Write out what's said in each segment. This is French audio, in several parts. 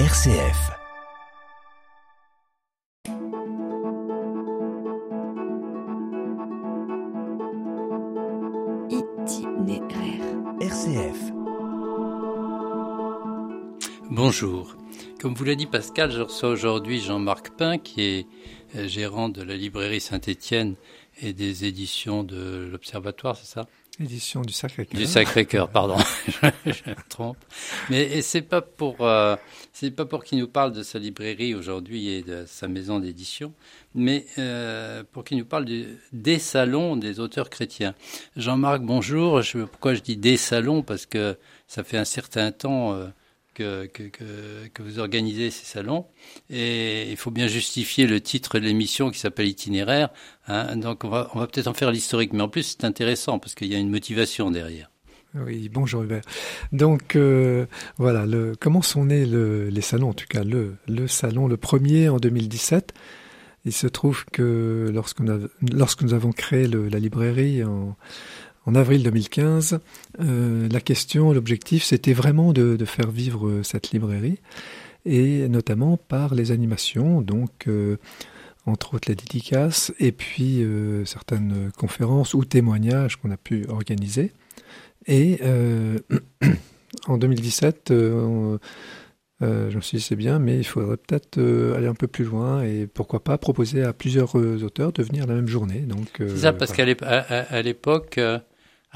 RCF. Itinéraire. RCF. Bonjour. Comme vous l'a dit Pascal, je reçois aujourd'hui Jean-Marc Pin, qui est euh, gérant de la librairie Saint-Étienne et des éditions de l'Observatoire, c'est ça? Édition du Sacré-Cœur. Du Sacré-Cœur, pardon, je, me trompe. Mais c'est pas pour euh, c'est pas pour qu'il nous parle de sa librairie aujourd'hui et de sa maison d'édition, mais euh, pour qu'il nous parle du, des salons des auteurs chrétiens. Jean-Marc, bonjour. Je, pourquoi je dis des salons? Parce que ça fait un certain temps. Euh, que, vous organisez ces salons. Et il faut bien justifier le titre de l'émission qui s'appelle Itinéraire. Hein. Donc on va, peut-être en faire l'historique. Mais en plus, c'est intéressant parce qu'il y a une motivation derrière. Oui, bonjour Hubert. Donc euh, voilà, comment sont nés le, les salons, en tout cas le, salon, le premier en 2017 il se trouve que lorsque, nous avons créé la librairie en, en avril 2015, euh, la question, l'objectif, c'était vraiment de, de, faire vivre cette librairie, et notamment par les animations, donc euh, entre autres les dédicaces, et puis euh, certaines conférences ou témoignages qu'on a pu organiser. Et euh, en 2017, euh, je me suis dit c'est bien, mais il faudrait peut-être aller un peu plus loin et pourquoi pas proposer à plusieurs auteurs de venir la même journée. Donc c'est ça, parce voilà. qu'à l'époque.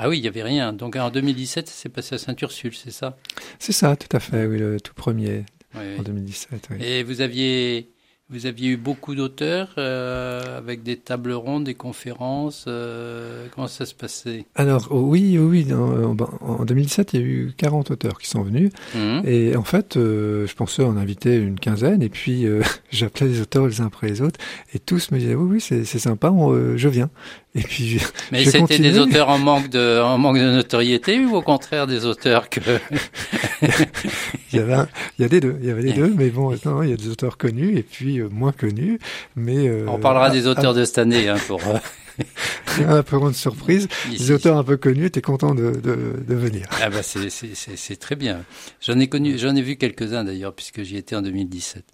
Ah oui, il n'y avait rien. Donc en 2017, ça s'est passé à Saint-Ursule, c'est ça? C'est ça, tout à fait, oui, le tout premier oui, en 2017. Oui. Et vous aviez, vous aviez eu beaucoup d'auteurs euh, avec des tables rondes, des conférences. Euh, comment ça se passait? Alors oh, oui, oui, en, en, 2017, il y a eu 40 auteurs qui sont venus. Mmh. Et en fait, euh, je pensais en inviter une quinzaine. Et puis j'appelais les auteurs les uns après les autres. Et tous me disaient oui, oui, c'est sympa, on, je viens. Et puis, Mais c'était des auteurs en manque de, en manque de notoriété ou au contraire des auteurs que. il y avait, un, il y a des deux, il y avait les deux, mais bon, non, il y a des auteurs connus et puis euh, moins connus. Mais euh, on parlera des auteurs à, de cette année hein, pour. un peu grande surprise. Les auteurs un peu connus étaient contents de, de, de venir. Ah bah c'est, c'est, c'est très bien. J'en ai connu, j'en ai vu quelques-uns d'ailleurs puisque j'y étais en 2017.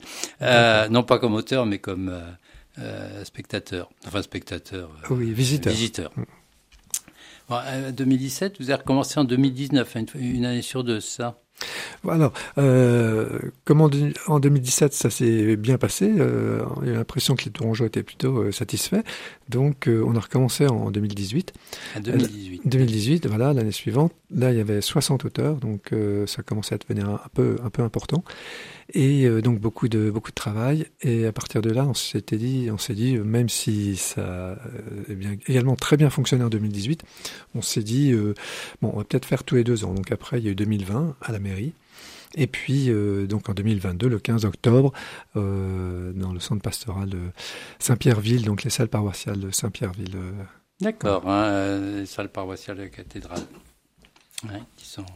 Euh, non pas comme auteur, mais comme euh, euh, spectateur, enfin spectateur. Euh, oui, visiteur. Visiteur. Bon, euh, 2017, vous avez recommencé en 2019, une, une année sur deux, ça alors, euh, comme en, en, 2017, ça s'est bien passé, euh, a l'impression que les tourangeaux étaient plutôt euh, satisfaits, donc euh, on a recommencé en 2018. En 2018. 2018, voilà, l'année suivante. Là, il y avait 60 auteurs, donc euh, ça commençait à devenir un peu, un peu important. Et euh, donc beaucoup de, beaucoup de travail. Et à partir de là, on s'était dit, on s'est dit, même si ça a bien, également très bien fonctionné en 2018, on s'est dit, bon, on va peut-être faire tous les deux ans. Donc après, il y a eu 2020 à la mairie. Et puis, euh, donc en 2022, le 15 octobre, euh, dans le centre pastoral de Saint-Pierreville, donc les salles paroissiales de Saint-Pierreville. Euh, D'accord, hein, les salles paroissiales de la cathédrale. Ouais, qui sont...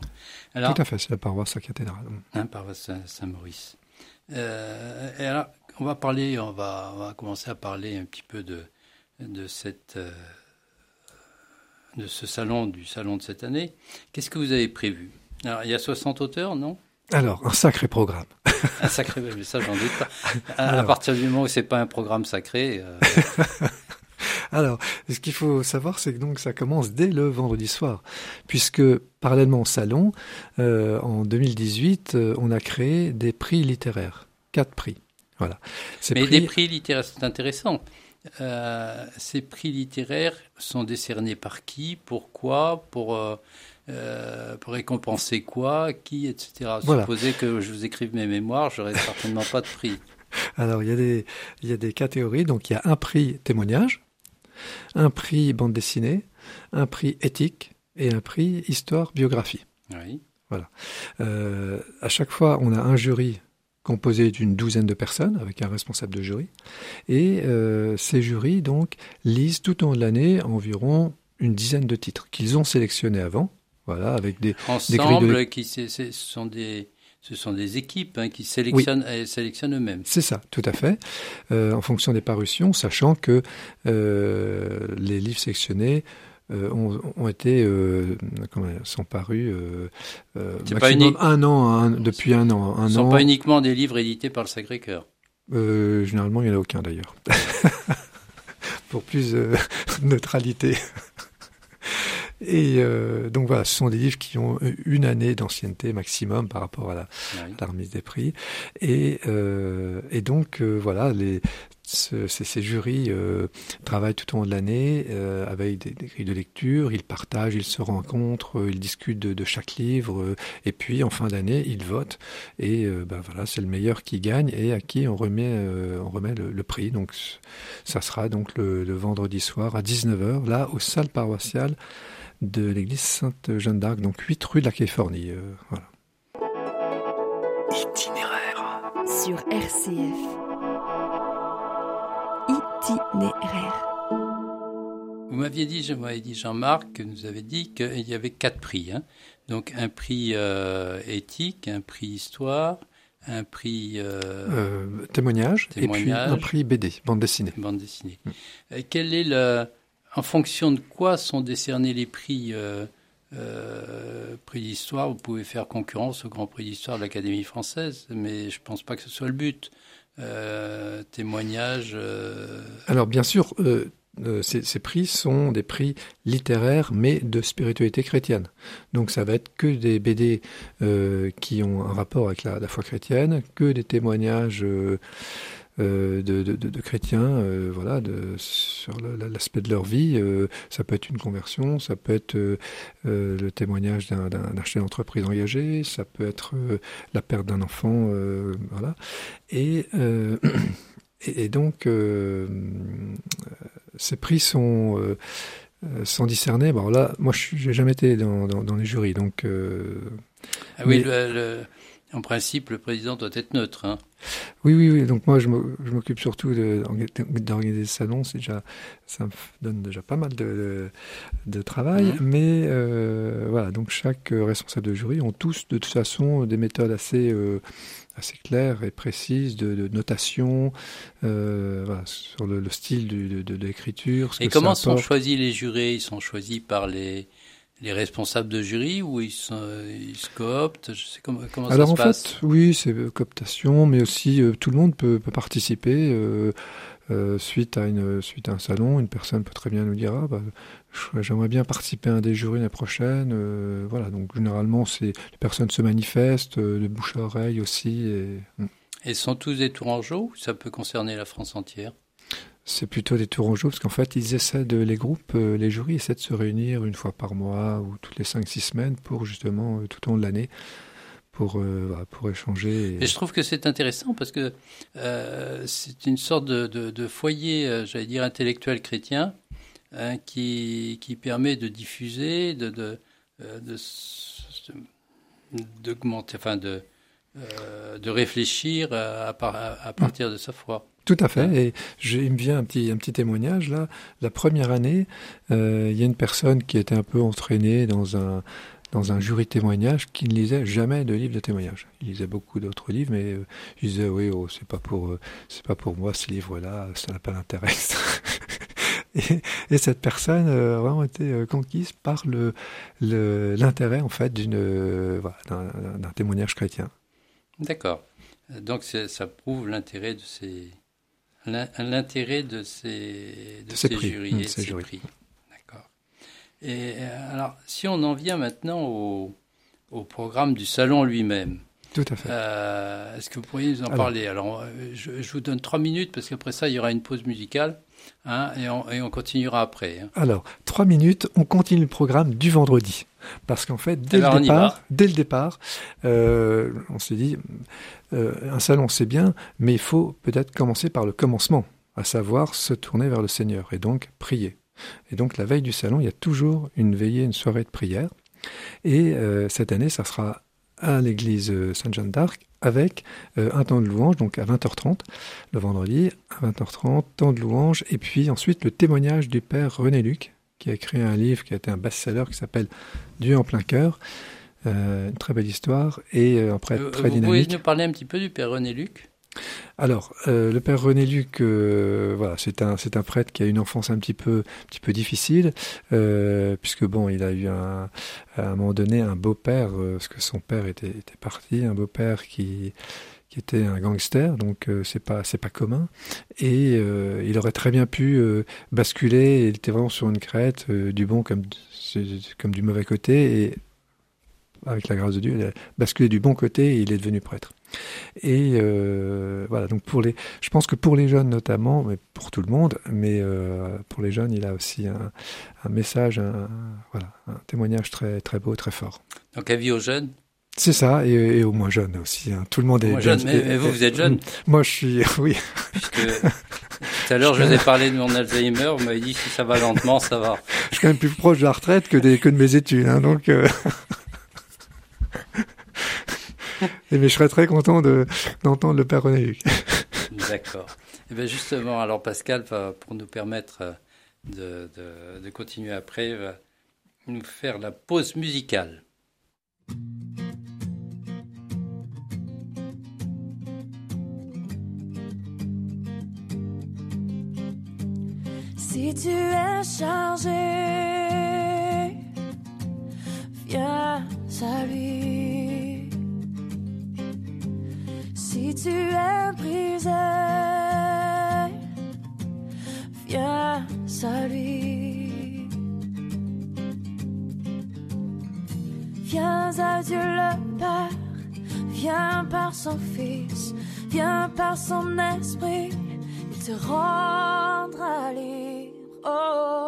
alors, Tout à fait, c'est la paroisse à cathédrale. Hein, paroisse Saint-Maurice. Euh, et alors, on va parler, on va, on va commencer à parler un petit peu de, de cette. de ce salon, du salon de cette année. Qu'est-ce que vous avez prévu? Alors, il y a 60 auteurs, non? Alors, un sacré programme. un sacré, mais ça, j'en doute pas. À, Alors, à partir du moment où c'est pas un programme sacré. Euh... Alors, ce qu'il faut savoir, c'est que donc ça commence dès le vendredi soir, puisque parallèlement au salon, euh, en 2018, euh, on a créé des prix littéraires, quatre prix. Voilà. Ces mais prix... des prix littéraires, c'est intéressant. Euh, ces prix littéraires sont décernés par qui Pourquoi Pour euh, pour récompenser quoi, qui, etc. Voilà. Supposer que je vous écrive mes mémoires, j'aurais certainement pas de prix. Alors, il y, a des, il y a des catégories. Donc, il y a un prix témoignage, un prix bande dessinée, un prix éthique et un prix histoire-biographie. Oui. Voilà. Euh, à chaque fois, on a un jury composé d'une douzaine de personnes avec un responsable de jury. Et euh, ces jurys, donc, lisent tout au long de l'année environ une dizaine de titres qu'ils ont sélectionnés avant voilà, avec des, Ensemble, des de... qui ce sont des ce sont des équipes hein, qui sélectionnent, oui. sélectionnent eux-mêmes. C'est ça, tout à fait. Euh, en fonction des parutions, sachant que euh, les livres sélectionnés ont, été sont parus maximum un an depuis un an. Ce ne sont pas uniquement des livres édités par le Sacré-Cœur. généralement, il n'y en a aucun d'ailleurs. Pour plus de neutralité. Et euh, donc voilà, ce sont des livres qui ont une année d'ancienneté maximum par rapport à la, remise des prix. Et, euh, et donc euh, voilà, les, ces, ces, jurys travaillent tout au long de l'année avec des, grilles de lecture, ils partagent, ils se rencontrent, ils discutent de, de chaque livre, et puis en fin d'année, ils votent. Et ben voilà, c'est le meilleur qui gagne et à qui on remet, on remet le, le, prix. Donc ça sera donc le, le vendredi soir à 19h, là, aux salles paroissiales de l'église Sainte-Jeanne d'Arc, donc 8 rue de la Californie. Euh, voilà. Itinéraire. Sur RCF. Itinéraire. Vous m'aviez dit, je m'avais dit Jean-Marc, que nous avait dit qu'il y avait quatre prix. Hein. Donc un prix euh, éthique, un prix histoire, un prix euh, témoignage, et puis un prix BD, bande dessinée. Bande dessinée. Mm. Quel est le en fonction de quoi sont décernés les prix euh, euh, prix d'histoire Vous pouvez faire concurrence au Grand Prix d'histoire de l'Académie française, mais je ne pense pas que ce soit le but. Euh, témoignage. Alors bien sûr, ces, ces, prix sont des prix littéraires, mais de spiritualité chrétienne. Donc ça va être que des BD qui ont un rapport avec la, foi chrétienne, que des témoignages euh, de, de, de, chrétiens, euh, voilà, de, sur l'aspect de leur vie. Euh, ça peut être une conversion, ça peut être le témoignage d'un chef d'entreprise engagé, ça peut être la perte d'un enfant, voilà. Et, et, donc, ces prix sont sont discernés. Bon là, moi, je n'ai jamais été dans, dans, dans, les jurys, donc. ah oui, le, en principe, le président doit être neutre. Hein. Oui, oui, oui. Donc moi, je m'occupe surtout d'organiser ce salon. Déjà, ça me donne déjà pas mal de, de, travail. Mmh. Mais euh, voilà, donc chaque responsable de jury ont tous, de toute façon, des méthodes assez, euh, assez claires et précises de, notation euh, voilà, sur le, style de, l'écriture. Et comment sont choisis les jurés? Ils sont choisis par les les responsables de jury ou ils, sont, ils se cooptent Je sais comment, comment Alors ça se en fait, oui, c'est cooptation, mais aussi euh, tout le monde peut, peut participer. Euh, euh, suite, à une, suite à un salon, une personne peut très bien nous dire ah, bah, j'aimerais bien participer à un des jurys l'année prochaine. Euh, voilà, donc généralement, c'est les personnes se manifestent, de bouche à oreille aussi. Et, hmm. et sont tous des tourangeaux ou ça peut concerner la France entière? C'est plutôt des tourangeaux parce qu'en fait, ils essaient de, les groupes, euh, les jurys essaient de se réunir une fois par mois ou toutes les 5-6 semaines pour justement euh, tout au long de l'année pour, euh, pour échanger. Et... je trouve que c'est intéressant parce que c'est une sorte de, foyer, j'allais dire, intellectuel chrétien hein, qui, qui permet de diffuser, de, d'augmenter, enfin de, de réfléchir à, à partir de sa foi. Tout à fait. Et il me vient un petit, un petit témoignage là. La première année, euh, il y a une personne qui était un peu entraînée dans un dans un jury de témoignage qui ne lisait jamais de livre de témoignage. Il lisait beaucoup d'autres livres, mais euh, il disait oui, oh, c'est pas pour euh, c'est pas pour moi ce livre-là, ça n'a pas d'intérêt. et, et, cette personne a vraiment été conquise par le l'intérêt en fait d'une voilà, d'un témoignage chrétien. D'accord. Donc ça prouve l'intérêt de ces l'intérêt de ces, de ces, jurys mmh, et ces, prix. D'accord. Et euh, alors, si on en vient maintenant au, au programme du salon lui-même. Tout à fait. Euh, est-ce que vous pourriez nous en parler? Alors, euh, je, vous donne trois minutes parce qu'après ça, il y aura une pause musicale hein, et, on, et, on, continuera après. Hein. Alors, trois minutes, on continue le programme du vendredi. Parce qu'en fait, dès le départ, dès le départ euh, on s'est dit, euh, un salon c'est bien, mais il faut peut-être commencer par le commencement, à savoir se tourner vers le Seigneur et donc prier. Et donc la veille du salon, il y a toujours une veillée, une soirée de prière. Et euh, cette année, ça sera à l'église Sainte-Jeanne d'Arc avec un temps de louange, donc à 20h30 le vendredi, à 20h30, temps de louange, et puis ensuite le témoignage du père René Luc, qui a écrit un livre qui a été un best-seller qui s'appelle Dieu en plein cœur. Euh, une très belle histoire et euh, après euh, très dynamique. Vous pouvez nous parler un petit peu du Père René Luc? Alors, euh, le père René Luc, euh, voilà, c'est un c'est un prêtre qui a une enfance un petit peu un petit peu difficile, euh, puisque bon, il a eu un, à un moment donné un beau-père, parce que son père était, parti, un beau-père qui qui était un gangster, donc c'est pas c'est pas commun. Et il aurait très bien pu basculer. Il était vraiment sur une crête, du bon comme comme du mauvais côté, et avec la grâce de Dieu, il a basculé du bon côté et il est devenu prêtre. Et euh, voilà, donc pour les, je pense que pour les jeunes notamment, mais pour tout le monde, mais euh, pour les jeunes, il a aussi un, un message, un, voilà, un témoignage très très beau, très fort. Donc avis aux jeunes? C'est ça, et, et, aux moins jeunes aussi. Hein. Tout le monde est jeune. Mais, vous, vous êtes jeune Moi, je suis, oui. Puisque tout à l'heure, je vous ai parlé de mon Alzheimer. Vous m'avez dit si ça va lentement, ça va. Je suis quand même plus proche de la retraite que, des, que de mes études, hein, donc. Euh... Et mais je serais très content de, d'entendre le père René Luc. D'accord. Et eh bien justement, alors Pascal va, pour nous permettre de, de, de continuer après, va nous faire la pause musicale. Si tu es chargé, viens à tu es brisé, viens à lui. Viens à Dieu le Père, viens par son Fils, viens par son Esprit, il te rendra libre. Oh,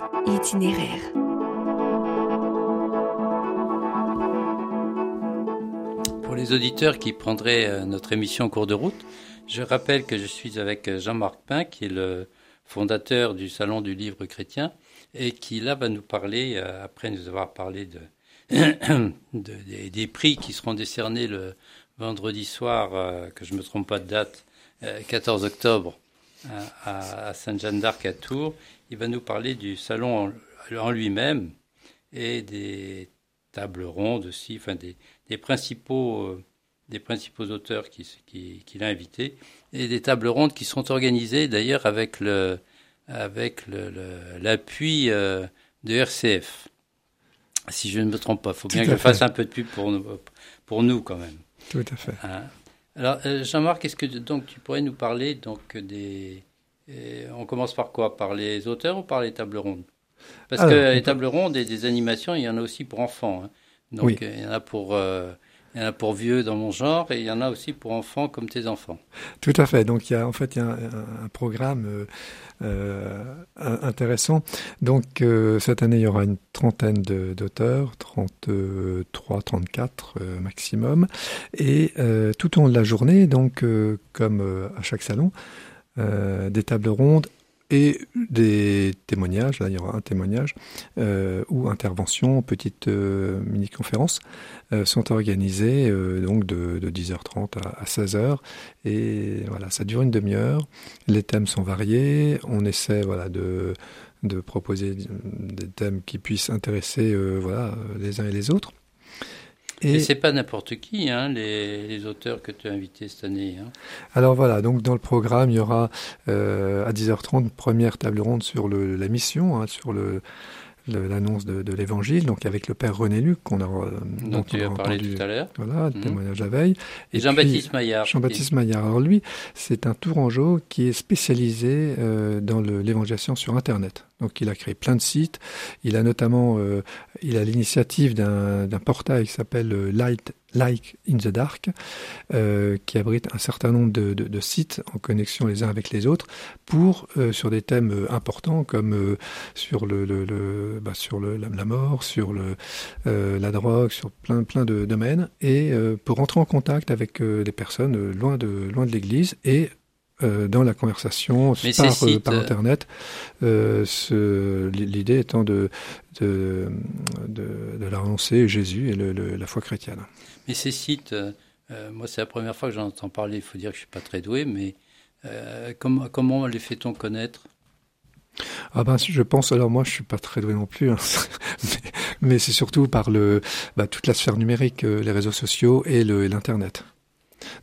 Itinéraire. Pour les auditeurs qui prendraient euh, notre émission en cours de route, je rappelle que je suis avec euh, Jean-Marc Pin, qui est le fondateur du Salon du Livre Chrétien, et qui là va nous parler, euh, après nous avoir parlé de, de- des, prix qui seront décernés le vendredi soir, que je ne me trompe pas de date, euh, 14 octobre, à, à- Sainte-Jeanne d'Arc à Tours. Il va nous parler du salon en, en lui-même et des tables rondes aussi, enfin des, des principaux, euh, des principaux auteurs qui, qui, qu'il a invités, et des tables rondes qui sont organisées d'ailleurs avec le, avec le, le- l'appui euh, de RCF. Si je ne me trompe pas, il faut bien que je fasse un peu de pub pour nous, pour nous quand même. Tout à fait. Hein. Alors, euh, Jean-Marc, est-ce que donc tu pourrais nous parler donc des, et on commence par quoi? Par les auteurs ou par les tables rondes? Parce Alors, que les tables rondes et des animations, il y en a aussi pour enfants. hein. Donc Oui. euh, il y en a pour euh, il y en a pour vieux dans mon genre et il y en a aussi pour enfants comme tes enfants. Tout à fait. Donc il y a en fait un, programme euh, euh, intéressant. Donc euh, cette année il y aura une trentaine d'auteurs, 33, 34 euh, maximum, et tout au long de la journée, donc comme à chaque salon, des tables rondes et des témoignages. Là il y aura un témoignage euh, ou intervention, petite euh, mini-conférence euh, sont organisées donc de, de 10h30 à, à 16h et voilà ça dure une demi-heure. Les thèmes sont variés. On essaie voilà de de proposer des thèmes qui puissent intéresser voilà les uns et les autres Et, et c'est pas n'importe qui, hein, les, les auteurs que tu as invités cette année. hein. alors voilà donc dans le programme il y aura euh, à 10h30 une première table ronde sur le, la mission hein, sur le l'annonce de, de l'évangile donc avec le père René Luc qu'on a euh, dont on tu a as parlé entendu, tout à l'heure. voilà le Mhm. témoignage la veille Et, Et Jean-Baptiste Maillard. Jean-Baptiste Maillard. Alors lui, c'est un tourangeau qui est spécialisé euh, dans l'évangélisation sur Internet. Donc il a créé plein de sites. Il a notamment, euh, il a l'initiative d'un portail qui s'appelle euh, Light Like in the Dark, euh, qui abrite un certain nombre de, sites en connexion les uns avec les autres pour sur des thèmes importants comme sur le, bah, sur la, mort, sur la drogue, sur plein plein de domaines et pour entrer en contact avec des personnes loin de loin de l'Église et euh, dans la conversation Mais par, euh, sites, par internet. Euh, ce- L'idée étant de de, de, de leur annoncer Jésus et le- le- la foi chrétienne. Mais ces sites, moi c'est la première fois que j'en entends parler. Il faut dire que je suis pas très doué, mais comment comment les fait-on connaître? Ah ben, je pense, alors moi je suis pas très doué non plus, hein, mais, mais c'est surtout par le, bah, toute la sphère numérique, les réseaux sociaux et l'Internet.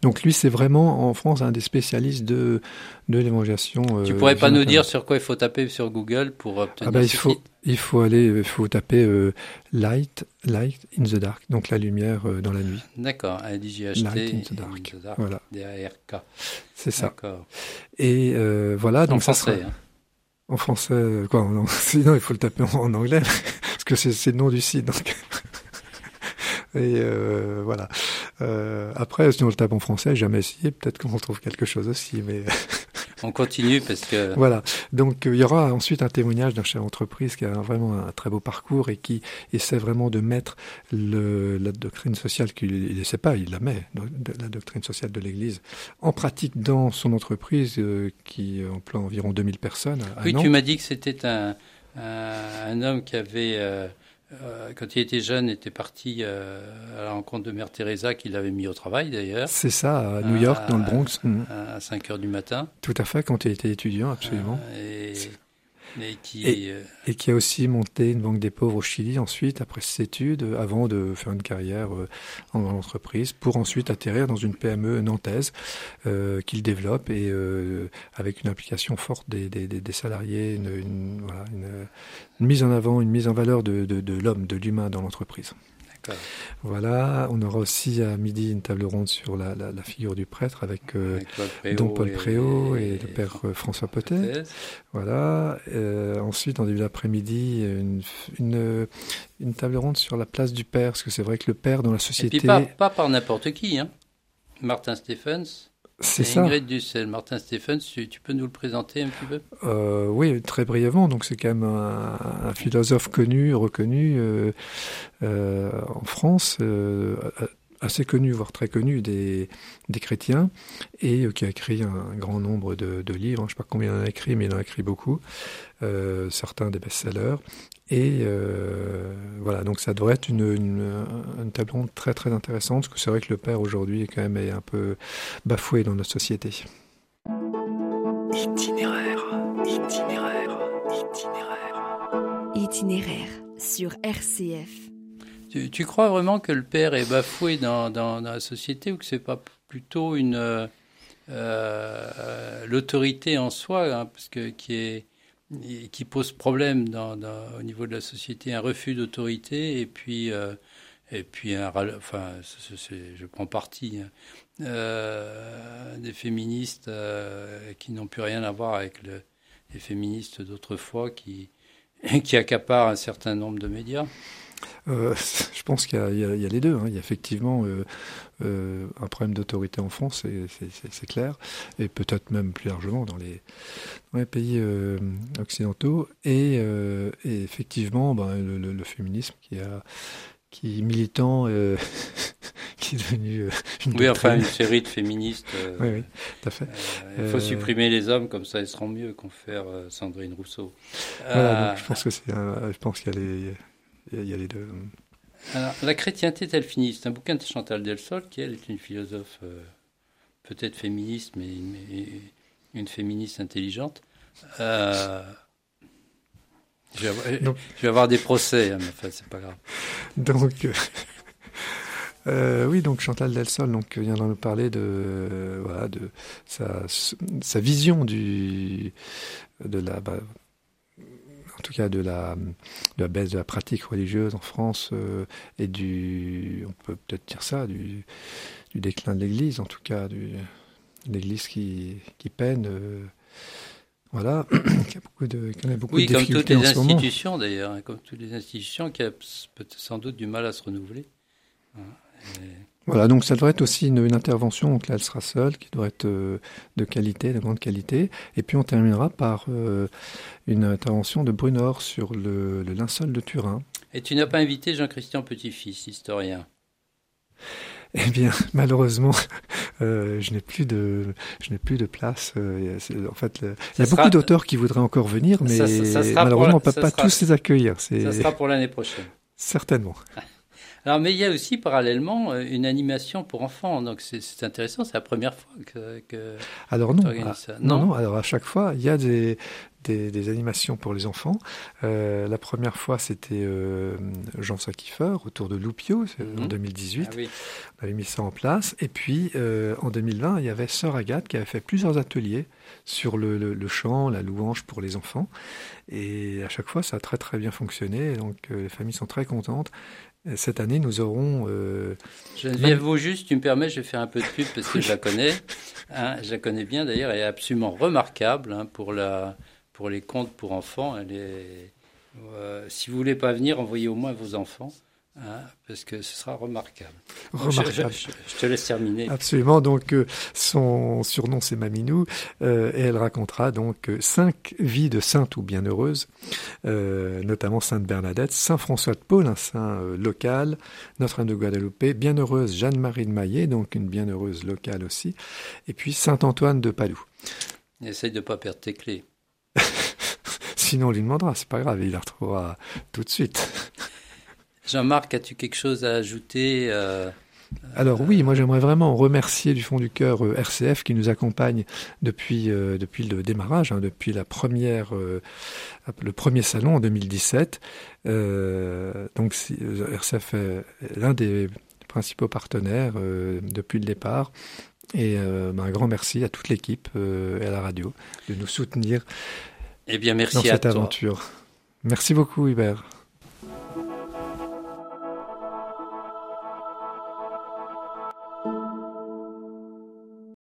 Donc lui, c'est vraiment en France un des spécialistes de, de l'évangélisation. Tu euh, pourrais pas nous dire sur quoi il faut taper sur Google pour obtenir Ah bah, il faut, site? il faut aller, il faut taper euh, light, light in the dark, donc la lumière euh, dans la nuit. D'accord, un DJHT. Light in the dark. Voilà, D-A-R-K. c'est ça. D'accord. Et euh, voilà, En donc ça français. sera- hein. En français, euh, quoi en- Sinon, il faut le taper en, en anglais, parce que c'est c'est le nom du site. Donc. Et euh, voilà. Euh, après, si on le tape en français, j'ai jamais essayé. Peut-être qu'on retrouve quelque chose aussi, mais On continue parce que voilà. Donc, euh, il y aura ensuite un témoignage d'un chef d'entreprise qui a vraiment un très beau parcours et qui essaie vraiment de mettre le, la doctrine sociale qu'il ne sait pas, il la met, la doctrine sociale de l'Église, en pratique dans son entreprise euh, qui emploie environ 2000 personnes à oui, Nantes. tu m'as dit que c'était un, un, un homme qui avait, euh, euh, quand il était jeune, était parti euh, à la rencontre de Mère Teresa, qu'il avait mis au travail d'ailleurs, C'est ça, à New Ah, York, dans le Bronx. Mhm. à 5 heures du matin. Tout à fait, quand il était étudiant, absolument. Euh, et, et qui, Et- euh, Et qui a aussi monté une banque des pauvres au Chili ensuite, après ses études, euh, avant de faire une carrière euh, en grande entreprise, pour ensuite atterrir dans une PME nantaise euh, qu'il développe et euh, avec une implication forte des, des, des- des salariés, une, une- voilà, une- une mise en avant, une mise en valeur de l'homme, de l'humain dans l'entreprise. Voilà, on aura aussi à midi une table ronde sur la, la, la figure du prêtre avec euh, Don Paul et- Préau et, et le père euh, François Potet. Voilà. Euh, ensuite, en début d'après-midi, une, une, une table ronde sur la place du père, parce que c'est vrai que le père dans la Et société, puis pas, pas par n'importe qui. Hein. Martin Stephens c'est ça. Ingrid Dussel. Martin Stephens, tu, tu peux nous le présenter un petit peu? Euh, oui, très brièvement. Donc, c'est quand même un, un philosophe connu, reconnu euh, euh, en France, euh, assez connu, voire très connu des, des chrétiens, et euh, qui a écrit un, grand nombre de, livres. Je ne sais pas combien il en a écrit, mais il en a écrit beaucoup. Euh, certains des best-sellers. Et euh, voilà, donc ça devrait être une, une, table ronde très très intéressante, parce que c'est vrai que le père aujourd'hui est quand même un peu bafoué dans notre société. Itinéraire, itinéraire, itinéraire. Itinéraire sur RCF. Tu, tu crois vraiment que le père est bafoué dans, la société ou que c'est pas plutôt une euh, euh, l'autorité en soi, hein, parce que qui est qui pose problème dans, au niveau de la société, un refus d'autorité et puis euh, et puis, enfin, je prends parti hein. des féministes qui n'ont plus rien à voir avec le, les féministes d'autrefois qui, qui accaparent un certain nombre de médias. Euh, je pense qu'il y, y, a les deux. Hein. Il y a effectivement euh, euh, un problème d'autorité en France, c'est clair, et peut-être même plus largement dans les, dans les pays occidentaux. Et, et, effectivement, ben, le, le, le, féminisme qui a qui est militant, qui est devenu une Oui, enfin une série de féministes. Oui, oui, tout à fait. Il faut supprimer les hommes, comme ça ils seront mieux, qu'on faire Sandrine Rousseau. Voilà, donc je pense qu'il y a les, il y a les deux. Alors, la chrétienté telle finie, c'est un bouquin de Chantal Delsol, qui elle est une philosophe peut-être féministe, mais une, une féministe intelligente. Euh, je vais, avoir, des procès, hein, mais enfin, c'est pas grave. Donc, euh, euh, oui, donc Chantal Delsol donc, vient de nous parler de, voilà, de sa, sa vision du, de la. Bah, en tout cas de la, de la baisse de la pratique religieuse en France euh, et du, on peut peut-être dire ça, du, du déclin de l'Église, en tout cas, du, l'Église qui, qui peine. Voilà, il y a beaucoup de, y a beaucoup oui, de comme toutes les institutions d'ailleurs, hein, comme toutes les institutions qui ont sans doute du mal à se renouveler. Hein, voilà, donc ça devrait être aussi une, intervention, donc là elle sera seule, qui doit être euh, de qualité, de grande qualité. Et puis on terminera par euh, une intervention de Brunor sur le, le linceul de Turin. Et tu n'as pas invité Jean-Christian Petit-Fils, historien? Eh bien, malheureusement, euh, je n'ai plus de, je n'ai plus de place. Euh, en fait, il y a beaucoup d'auteurs qui voudraient encore venir, mais malheureusement, on ne peut pas tous les accueillir. Ça sera pour l'année prochaine. Certainement. Alors, mais il y a aussi parallèlement euh, une animation pour enfants, donc c'est intéressant. C'est la première fois que. que alors non, ah, ça. non, non, Alors à chaque fois, il y a des, des, animations pour les enfants. Euh, la première fois, c'était euh, Jean Sakifer autour de Loupio, en 2018. Mhm. Ah On avait mis ça en place. Et puis, euh, en 2020, il y avait Sœur Agathe qui avait fait plusieurs ateliers sur le, chant, la louange pour les enfants. Et à chaque fois, ça a très très bien fonctionné. Donc, les familles sont très contentes. Cette année, nous aurons. Euh, Geneviève juste, tu me permets, je vais faire un peu de pub parce que je la connais. Hein, je la connais bien d'ailleurs, elle est absolument remarquable hein, pour la, pour les contes pour enfants. Euh, si vous voulez pas venir, envoyez au moins vos enfants. Hein, parce que ce sera remarquable. remarquable. Je, te laisse terminer. Absolument. Donc, euh, son surnom, c'est Maminou. Euh, et elle racontera donc cinq vies de saintes ou bienheureuses, notamment Sainte Bernadette, Saint François de Paul, un saint local, Notre-Dame de Guadalupe, bienheureuse Jeanne-Marie de Maillet, donc une bienheureuse locale aussi, et puis Saint Antoine de Padoue. Essaye de ne pas perdre tes clés. Sinon, on lui demandera, c'est pas grave, il la retrouvera tout de suite. Jean-Marc, as-tu quelque chose à ajouter euh, alors oui, moi j'aimerais vraiment remercier du fond du cœur euh, RCF qui nous accompagne depuis euh, depuis le démarrage, hein, depuis la première le premier salon en 2017. donc RCF est l'un des principaux partenaires depuis le départ. Et ben, un grand merci à toute l'équipe et à la radio de nous soutenir eh bien, merci dans cette aventure. Merci beaucoup, Hubert.